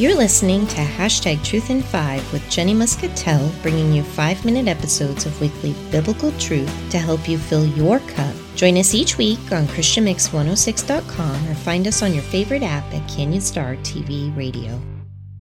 You're listening to Hashtag Truth in Five with Jenny Muscatell, bringing you five minute episodes of weekly biblical truth to help you fill your cup. Join us each week on ChristianMix106.com or find us on your favorite app at Canyon Star TV Radio.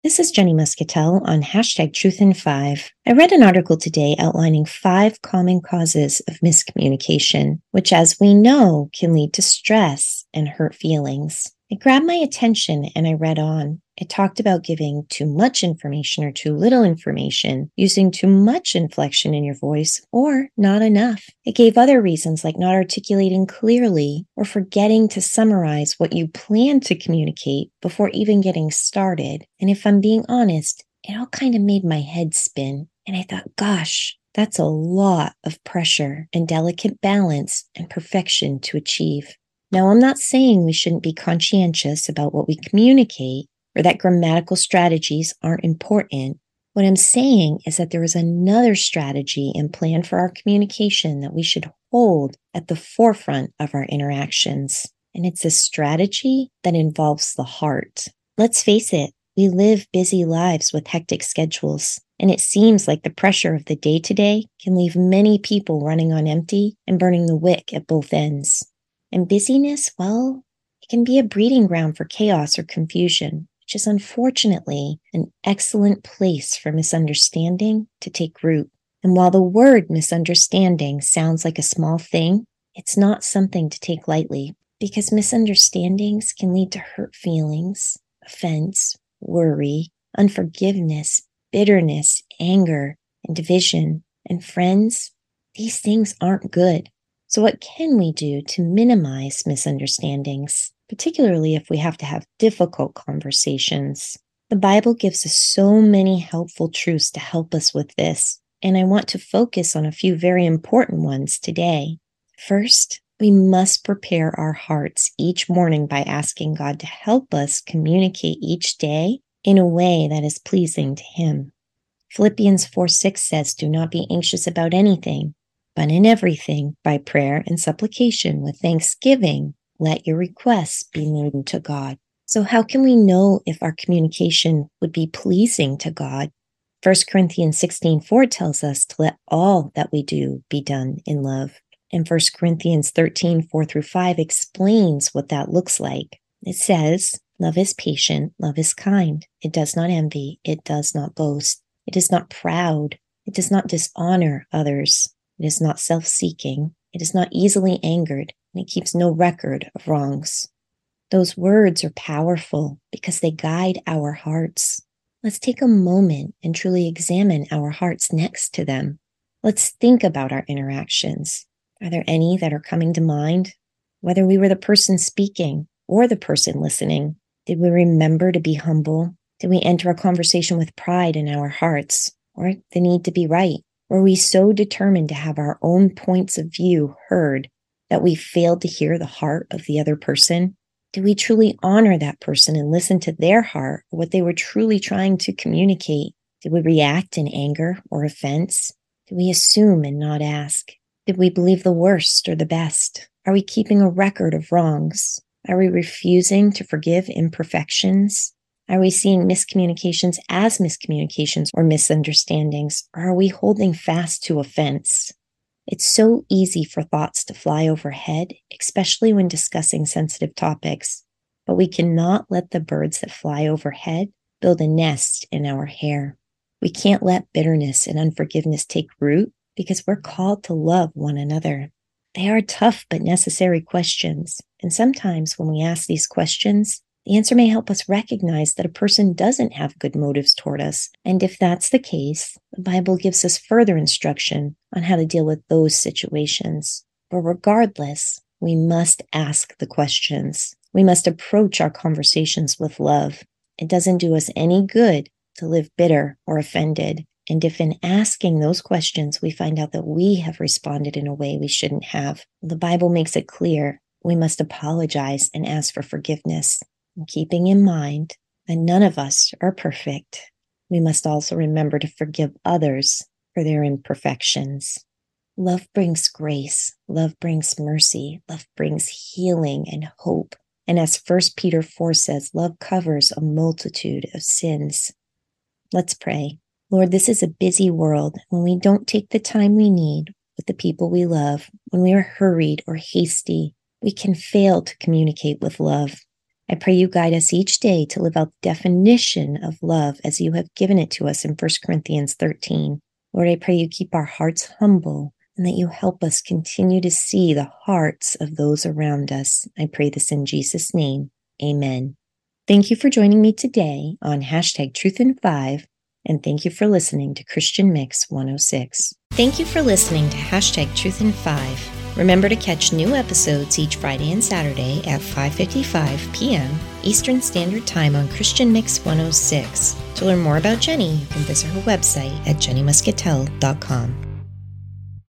This is Jenny Muscatell on hashtag Truth in Five. I read an article today outlining five common causes of miscommunication, which, as we know, can lead to stress and hurt feelings. It grabbed my attention and I read on. It talked about giving too much information or too little information, using too much inflection in your voice, or not enough. It gave other reasons like not articulating clearly or forgetting to summarize what you plan to communicate before even getting started. And if I'm being honest, it all kind of made my head spin. And I thought, gosh, that's a lot of pressure and delicate balance and perfection to achieve. Now, I'm not saying we shouldn't be conscientious about what we communicate or that grammatical strategies aren't important. What I'm saying is that there is another strategy and plan for our communication that we should hold at the forefront of our interactions. And it's a strategy that involves the heart. Let's face it, we live busy lives with hectic schedules. And it seems like the pressure of the day to day can leave many people running on empty and burning the wick at both ends. And busyness, well, it can be a breeding ground for chaos or confusion which is unfortunately an excellent place for misunderstanding to take root. And while the word misunderstanding sounds like a small thing, it's not something to take lightly because misunderstandings can lead to hurt feelings, offense, worry, unforgiveness, bitterness, anger, and division. And friends, these things aren't good. So, what can we do to minimize misunderstandings? Particularly if we have to have difficult conversations. The Bible gives us so many helpful truths to help us with this, and I want to focus on a few very important ones today. First, we must prepare our hearts each morning by asking God to help us communicate each day in a way that is pleasing to Him. Philippians 4 6 says, Do not be anxious about anything, but in everything, by prayer and supplication with thanksgiving, let your requests be made to God. So, how can we know if our communication would be pleasing to God? 1 Corinthians 16 4 tells us to let all that we do be done in love. And 1 Corinthians 13 4 through 5 explains what that looks like. It says, Love is patient, love is kind. It does not envy, it does not boast, it is not proud, it does not dishonor others, it is not self seeking, it is not easily angered and it keeps no record of wrongs. Those words are powerful because they guide our hearts. Let's take a moment and truly examine our hearts next to them. Let's think about our interactions. Are there any that are coming to mind? Whether we were the person speaking or the person listening, did we remember to be humble? Did we enter a conversation with pride in our hearts or the need to be right? Were we so determined to have our own points of view heard that we failed to hear the heart of the other person? Did we truly honor that person and listen to their heart, what they were truly trying to communicate? Did we react in anger or offense? Did we assume and not ask? Did we believe the worst or the best? Are we keeping a record of wrongs? Are we refusing to forgive imperfections? Are we seeing miscommunications as miscommunications or misunderstandings? Or are we holding fast to offense? It's so easy for thoughts to fly overhead, especially when discussing sensitive topics. But we cannot let the birds that fly overhead build a nest in our hair. We can't let bitterness and unforgiveness take root because we're called to love one another. They are tough but necessary questions. And sometimes when we ask these questions, the answer may help us recognize that a person doesn't have good motives toward us. And if that's the case, the Bible gives us further instruction on how to deal with those situations. But regardless, we must ask the questions. We must approach our conversations with love. It doesn't do us any good to live bitter or offended. And if in asking those questions we find out that we have responded in a way we shouldn't have, the Bible makes it clear we must apologize and ask for forgiveness keeping in mind that none of us are perfect, we must also remember to forgive others for their imperfections. Love brings grace, love brings mercy, love brings healing and hope. And as 1 Peter 4 says, love covers a multitude of sins. Let's pray. Lord, this is a busy world. When we don't take the time we need with the people we love, when we are hurried or hasty, we can fail to communicate with love. I pray you guide us each day to live out the definition of love as you have given it to us in 1 Corinthians 13. Lord, I pray you keep our hearts humble and that you help us continue to see the hearts of those around us. I pray this in Jesus' name. Amen. Thank you for joining me today on hashtag Truth in Five, and thank you for listening to Christian Mix 106. Thank you for listening to hashtag Truth in Five. Remember to catch new episodes each Friday and Saturday at 5:55 p.m. Eastern Standard Time on Christian Mix 106. To learn more about Jenny, you can visit her website at jennymuscatell.com.